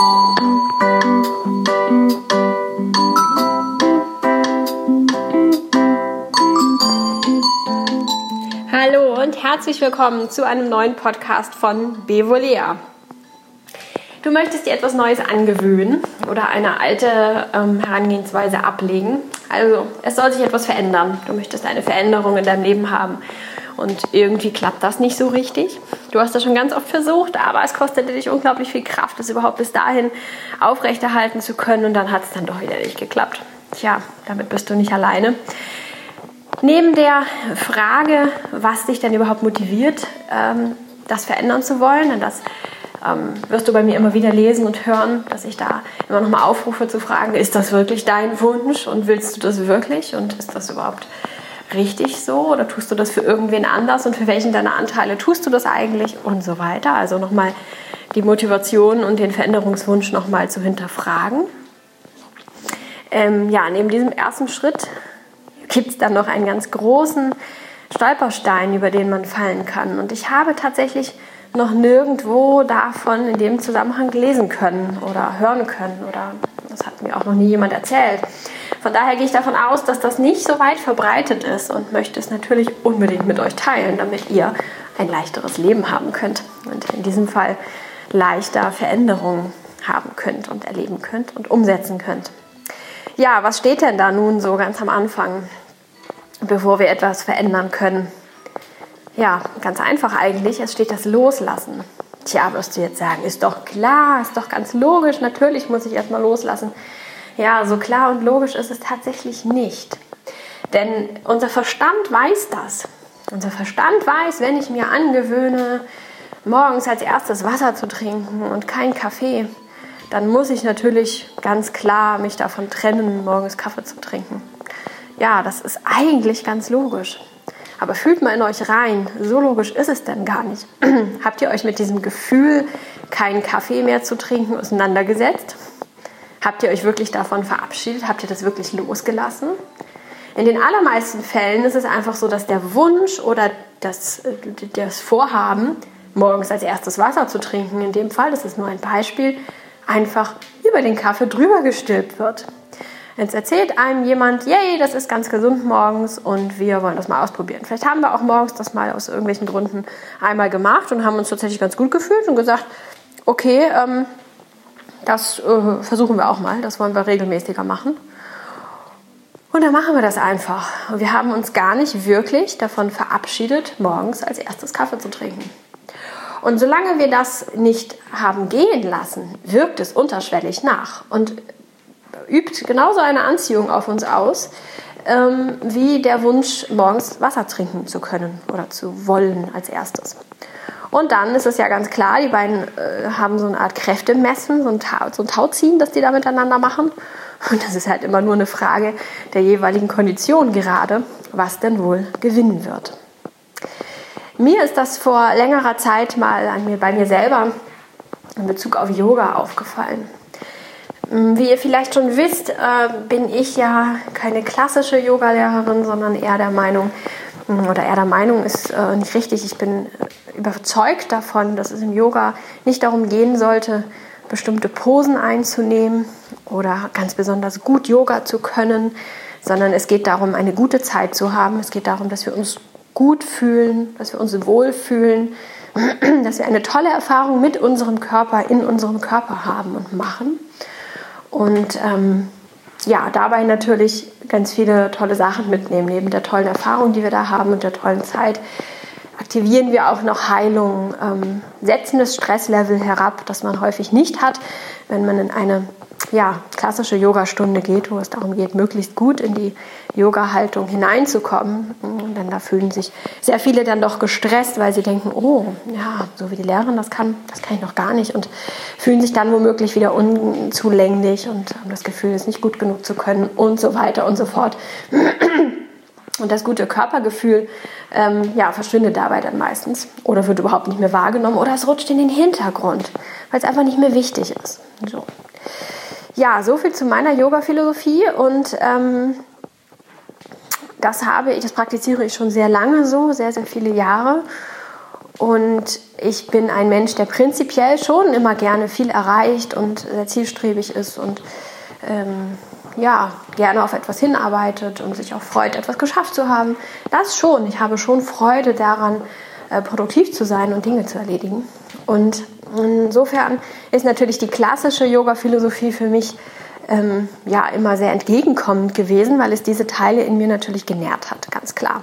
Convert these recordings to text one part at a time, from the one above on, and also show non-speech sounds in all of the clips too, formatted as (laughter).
Hallo und herzlich willkommen zu einem neuen Podcast von Bevolea. Du möchtest dir etwas Neues angewöhnen oder eine alte ähm, Herangehensweise ablegen. Also es soll sich etwas verändern. Du möchtest eine Veränderung in deinem Leben haben und irgendwie klappt das nicht so richtig. Du hast das schon ganz oft versucht, aber es kostete dich unglaublich viel Kraft, das überhaupt bis dahin aufrechterhalten zu können und dann hat es dann doch wieder nicht geklappt. Tja, damit bist du nicht alleine. Neben der Frage, was dich denn überhaupt motiviert, ähm, das verändern zu wollen, denn das ähm, wirst du bei mir immer wieder lesen und hören, dass ich da immer noch mal aufrufe zu fragen, ist das wirklich dein Wunsch und willst du das wirklich und ist das überhaupt richtig so oder tust du das für irgendwen anders und für welchen deiner Anteile tust du das eigentlich und so weiter. Also nochmal die Motivation und den Veränderungswunsch nochmal zu hinterfragen. Ähm, ja, neben diesem ersten Schritt gibt es dann noch einen ganz großen Stolperstein, über den man fallen kann. Und ich habe tatsächlich noch nirgendwo davon in dem Zusammenhang lesen können oder hören können oder das hat mir auch noch nie jemand erzählt. Von daher gehe ich davon aus, dass das nicht so weit verbreitet ist und möchte es natürlich unbedingt mit euch teilen, damit ihr ein leichteres Leben haben könnt und in diesem Fall leichter Veränderungen haben könnt und erleben könnt und umsetzen könnt. Ja, was steht denn da nun so ganz am Anfang, bevor wir etwas verändern können? Ja, ganz einfach eigentlich, es steht das Loslassen. Tja, wirst du jetzt sagen, ist doch klar, ist doch ganz logisch, natürlich muss ich erstmal loslassen. Ja, so klar und logisch ist es tatsächlich nicht. Denn unser Verstand weiß das. Unser Verstand weiß, wenn ich mir angewöhne, morgens als erstes Wasser zu trinken und keinen Kaffee, dann muss ich natürlich ganz klar mich davon trennen, morgens Kaffee zu trinken. Ja, das ist eigentlich ganz logisch. Aber fühlt mal in euch rein, so logisch ist es denn gar nicht. (clears throat) Habt ihr euch mit diesem Gefühl, keinen Kaffee mehr zu trinken, auseinandergesetzt? Habt ihr euch wirklich davon verabschiedet? Habt ihr das wirklich losgelassen? In den allermeisten Fällen ist es einfach so, dass der Wunsch oder das, das Vorhaben, morgens als erstes Wasser zu trinken, in dem Fall, das ist nur ein Beispiel, einfach über den Kaffee drüber gestülpt wird. Jetzt erzählt einem jemand, yay, das ist ganz gesund morgens und wir wollen das mal ausprobieren. Vielleicht haben wir auch morgens das mal aus irgendwelchen Gründen einmal gemacht und haben uns tatsächlich ganz gut gefühlt und gesagt, okay, ähm, das äh, versuchen wir auch mal, das wollen wir regelmäßiger machen. Und dann machen wir das einfach. Wir haben uns gar nicht wirklich davon verabschiedet, morgens als erstes Kaffee zu trinken. Und solange wir das nicht haben gehen lassen, wirkt es unterschwellig nach und übt genauso eine Anziehung auf uns aus, ähm, wie der Wunsch, morgens Wasser trinken zu können oder zu wollen als erstes. Und dann ist es ja ganz klar, die beiden äh, haben so eine Art Kräftemessen, so ein, Ta so ein Tauziehen, das die da miteinander machen. Und das ist halt immer nur eine Frage der jeweiligen Kondition gerade, was denn wohl gewinnen wird. Mir ist das vor längerer Zeit mal an mir, bei mir selber in Bezug auf Yoga aufgefallen. Hm, wie ihr vielleicht schon wisst, äh, bin ich ja keine klassische Yogalehrerin, sondern eher der Meinung, oder eher der Meinung ist äh, nicht richtig, ich bin überzeugt davon, dass es im Yoga nicht darum gehen sollte, bestimmte Posen einzunehmen oder ganz besonders gut Yoga zu können, sondern es geht darum, eine gute Zeit zu haben. Es geht darum, dass wir uns gut fühlen, dass wir uns wohlfühlen, (clears throat) dass wir eine tolle Erfahrung mit unserem Körper, in unserem Körper haben und machen. Und ähm, ja, dabei natürlich ganz viele tolle Sachen mitnehmen, neben der tollen Erfahrung, die wir da haben und der tollen Zeit aktivieren wir auch noch Heilung, ähm, setzen das Stresslevel herab, das man häufig nicht hat, wenn man in eine ja, klassische Yogastunde geht, wo es darum geht, möglichst gut in die Yoga-Haltung hineinzukommen. Denn da fühlen sich sehr viele dann doch gestresst, weil sie denken, oh, ja, so wie die Lehrerin das kann, das kann ich noch gar nicht und fühlen sich dann womöglich wieder unzulänglich und haben das Gefühl, es nicht gut genug zu können und so weiter und so fort. Und das gute Körpergefühl ähm, ja, verschwindet dabei dann meistens oder wird überhaupt nicht mehr wahrgenommen oder es rutscht in den Hintergrund, weil es einfach nicht mehr wichtig ist. So. Ja, so viel zu meiner Yoga-Philosophie und ähm, das habe ich, das praktiziere ich schon sehr lange so, sehr, sehr viele Jahre. Und ich bin ein Mensch, der prinzipiell schon immer gerne viel erreicht und sehr zielstrebig ist und ähm, ja, gerne auf etwas hinarbeitet und sich auch freut, etwas geschafft zu haben. Das schon. Ich habe schon Freude daran, äh, produktiv zu sein und Dinge zu erledigen. Und insofern ist natürlich die klassische Yoga-Philosophie für mich ähm, ja immer sehr entgegenkommend gewesen, weil es diese Teile in mir natürlich genährt hat, ganz klar.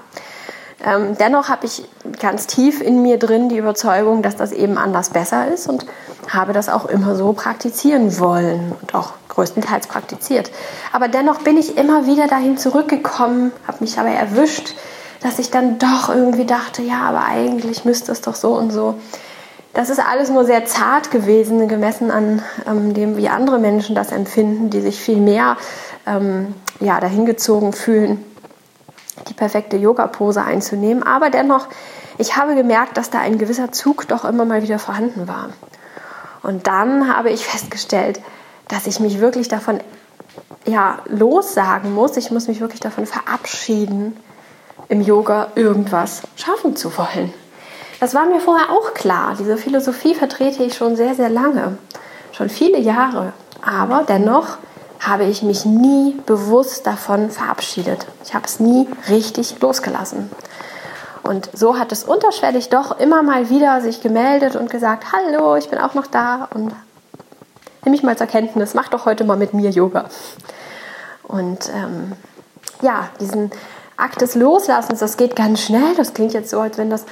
Ähm, dennoch habe ich ganz tief in mir drin die Überzeugung, dass das eben anders besser ist und habe das auch immer so praktizieren wollen und auch größtenteils praktiziert. Aber dennoch bin ich immer wieder dahin zurückgekommen, habe mich aber erwischt, dass ich dann doch irgendwie dachte, ja, aber eigentlich müsste es doch so und so. Das ist alles nur sehr zart gewesen, gemessen an ähm, dem, wie andere Menschen das empfinden, die sich viel mehr ähm, ja, dahingezogen fühlen die perfekte Yoga-Pose einzunehmen. Aber dennoch, ich habe gemerkt, dass da ein gewisser Zug doch immer mal wieder vorhanden war. Und dann habe ich festgestellt, dass ich mich wirklich davon ja, lossagen muss. Ich muss mich wirklich davon verabschieden, im Yoga irgendwas schaffen zu wollen. Das war mir vorher auch klar. Diese Philosophie vertrete ich schon sehr, sehr lange, schon viele Jahre. Aber dennoch habe ich mich nie bewusst davon verabschiedet. Ich habe es nie richtig losgelassen. Und so hat es unterschwellig doch immer mal wieder sich gemeldet und gesagt, hallo, ich bin auch noch da und nimm mich mal zur Kenntnis, mach doch heute mal mit mir Yoga. Und ähm, ja, diesen Akt des Loslassens, das geht ganz schnell. Das klingt jetzt so, als wenn das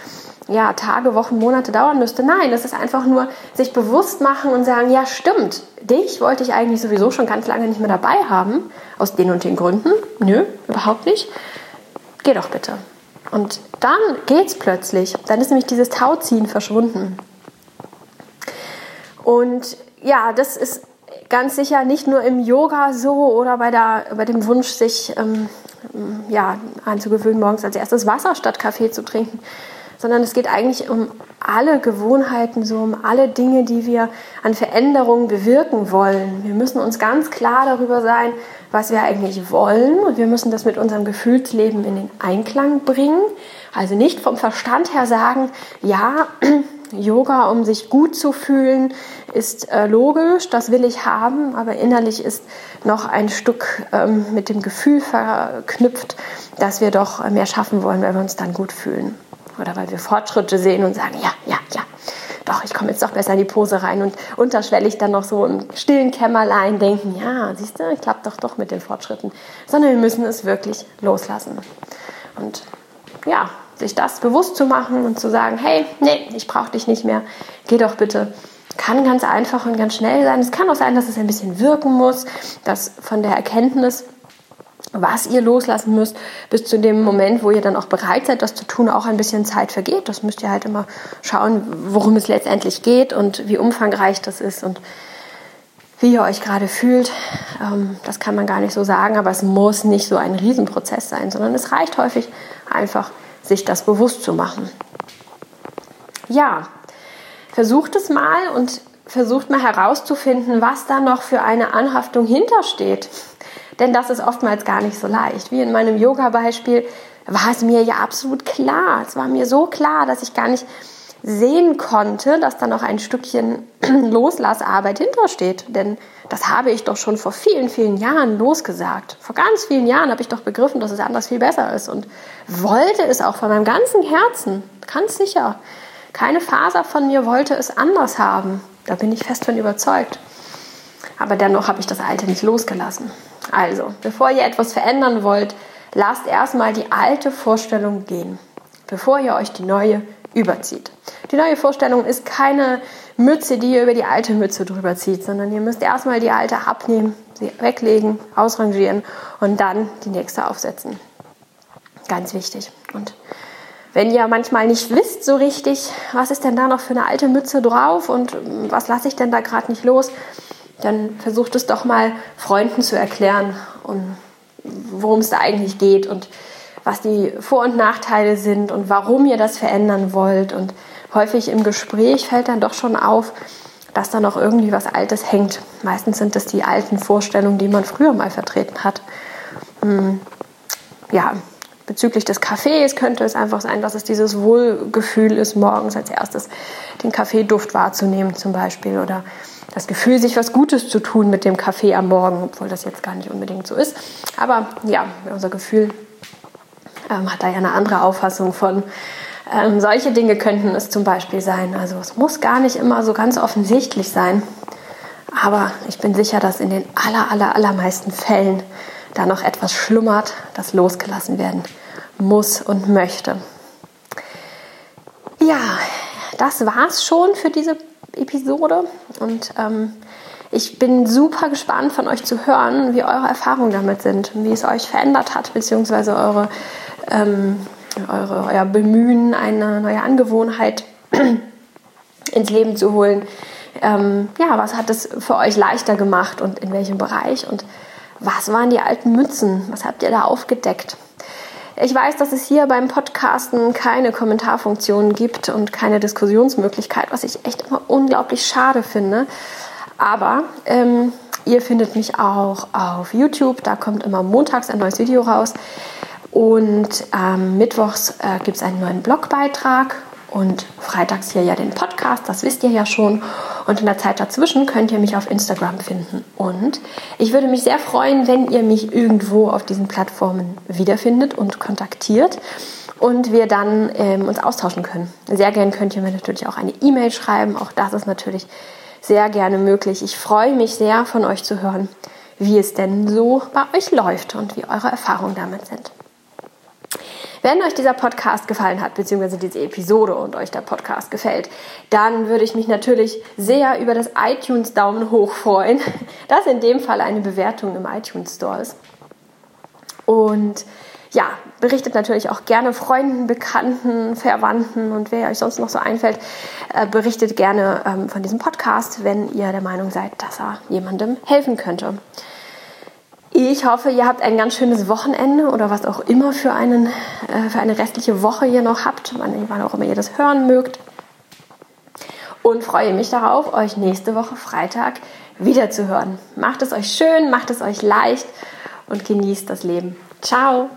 ja, Tage, Wochen, Monate dauern müsste. Nein, das ist einfach nur sich bewusst machen und sagen, ja stimmt, dich wollte ich eigentlich sowieso schon ganz lange nicht mehr dabei haben, aus den und den Gründen. Nö, überhaupt nicht. Geh doch bitte. Und dann geht's plötzlich. Dann ist nämlich dieses Tauziehen verschwunden. Und ja, das ist ganz sicher nicht nur im Yoga so oder bei, der, bei dem Wunsch, sich ähm, ja, anzugewöhnen, morgens als erstes Wasser statt Kaffee zu trinken sondern es geht eigentlich um alle Gewohnheiten, so um alle Dinge, die wir an Veränderungen bewirken wollen. Wir müssen uns ganz klar darüber sein, was wir eigentlich wollen und wir müssen das mit unserem Gefühlsleben in den Einklang bringen. Also nicht vom Verstand her sagen, ja, (clears throat) Yoga, um sich gut zu fühlen, ist äh, logisch, das will ich haben, aber innerlich ist noch ein Stück ähm, mit dem Gefühl verknüpft, dass wir doch mehr schaffen wollen, wenn wir uns dann gut fühlen oder weil wir Fortschritte sehen und sagen, ja, ja, ja, doch, ich komme jetzt doch besser in die Pose rein und unterschwellig dann noch so im stillen Kämmerlein denken, ja, siehst du, klappt doch doch mit den Fortschritten, sondern wir müssen es wirklich loslassen. Und ja, sich das bewusst zu machen und zu sagen, hey, nee, ich brauche dich nicht mehr, geh doch bitte kann ganz einfach und ganz schnell sein. Es kann auch sein, dass es ein bisschen wirken muss, dass von der Erkenntnis was ihr loslassen müsst, bis zu dem Moment, wo ihr dann auch bereit seid, das zu tun, auch ein bisschen Zeit vergeht. Das müsst ihr halt immer schauen, worum es letztendlich geht und wie umfangreich das ist und wie ihr euch gerade fühlt. Ähm, das kann man gar nicht so sagen, aber es muss nicht so ein Riesenprozess sein, sondern es reicht häufig einfach, sich das bewusst zu machen. Ja, versucht es mal und versucht mal herauszufinden, was da noch für eine Anhaftung hintersteht. Denn das ist oftmals gar nicht so leicht. Wie in meinem Yoga-Beispiel war es mir ja absolut klar. Es war mir so klar, dass ich gar nicht sehen konnte, dass da noch ein Stückchen (clears throat) Loslassarbeit hintersteht. Denn das habe ich doch schon vor vielen, vielen Jahren losgesagt. Vor ganz vielen Jahren habe ich doch begriffen, dass es anders viel besser ist und wollte es auch von meinem ganzen Herzen, ganz sicher. Keine Faser von mir wollte es anders haben. Da bin ich fest von überzeugt. Aber dennoch habe ich das Alte nicht losgelassen. Also, bevor ihr etwas verändern wollt, lasst erstmal die alte Vorstellung gehen, bevor ihr euch die neue überzieht. Die neue Vorstellung ist keine Mütze, die ihr über die alte Mütze drüber zieht, sondern ihr müsst erstmal die alte abnehmen, sie weglegen, ausrangieren und dann die nächste aufsetzen. Ganz wichtig. Und wenn ihr manchmal nicht wisst so richtig, was ist denn da noch für eine alte Mütze drauf und was lasse ich denn da gerade nicht los, dann versucht es doch mal Freunden zu erklären, um, worum es da eigentlich geht und was die Vor- und Nachteile sind und warum ihr das verändern wollt. Und häufig im Gespräch fällt dann doch schon auf, dass da noch irgendwie was Altes hängt. Meistens sind das die alten Vorstellungen, die man früher mal vertreten hat. Hm, ja, bezüglich des Kaffees könnte es einfach sein, dass es dieses Wohlgefühl ist, morgens als erstes den Kaffeeduft wahrzunehmen zum Beispiel oder das Gefühl, sich was Gutes zu tun mit dem Kaffee am Morgen, obwohl das jetzt gar nicht unbedingt so ist. Aber ja, unser Gefühl ähm, hat da ja eine andere Auffassung von. Ähm, solche Dinge könnten es zum Beispiel sein. Also es muss gar nicht immer so ganz offensichtlich sein. Aber ich bin sicher, dass in den aller, aller, allermeisten Fällen da noch etwas schlummert, das losgelassen werden muss und möchte. Ja, das war's schon für diese Episode und ähm, ich bin super gespannt von euch zu hören, wie eure Erfahrungen damit sind, wie es euch verändert hat, beziehungsweise eure, ähm, eure, euer Bemühen, eine neue Angewohnheit (clears throat) ins Leben zu holen. Ähm, ja, was hat es für euch leichter gemacht und in welchem Bereich und was waren die alten Mützen? Was habt ihr da aufgedeckt? Ich weiß, dass es hier beim Podcasten keine Kommentarfunktion gibt und keine Diskussionsmöglichkeit, was ich echt immer unglaublich schade finde. Aber ähm, ihr findet mich auch auf YouTube. Da kommt immer montags ein neues Video raus. Und ähm, mittwochs äh, gibt es einen neuen Blogbeitrag und freitags hier ja den Podcast, das wisst ihr ja schon. Und in der Zeit dazwischen könnt ihr mich auf Instagram finden. Und ich würde mich sehr freuen, wenn ihr mich irgendwo auf diesen Plattformen wiederfindet und kontaktiert und wir dann ähm, uns austauschen können. Sehr gern könnt ihr mir natürlich auch eine E-Mail schreiben. Auch das ist natürlich sehr gerne möglich. Ich freue mich sehr von euch zu hören, wie es denn so bei euch läuft und wie eure Erfahrungen damit sind. Wenn euch dieser Podcast gefallen hat, beziehungsweise diese Episode und euch der Podcast gefällt, dann würde ich mich natürlich sehr über das iTunes Daumen hoch freuen, (laughs) das in dem Fall eine Bewertung im iTunes Store ist. Und ja, berichtet natürlich auch gerne Freunden, Bekannten, Verwandten und wer euch sonst noch so einfällt, äh, berichtet gerne ähm, von diesem Podcast, wenn ihr der Meinung seid, dass er jemandem helfen könnte. Ich hoffe, ihr habt ein ganz schönes Wochenende oder was auch immer für, einen, äh, für eine restliche Woche ihr noch habt, wann auch immer ihr das hören mögt. Und freue mich darauf, euch nächste Woche Freitag wiederzuhören. Macht es euch schön, macht es euch leicht und genießt das Leben. Ciao!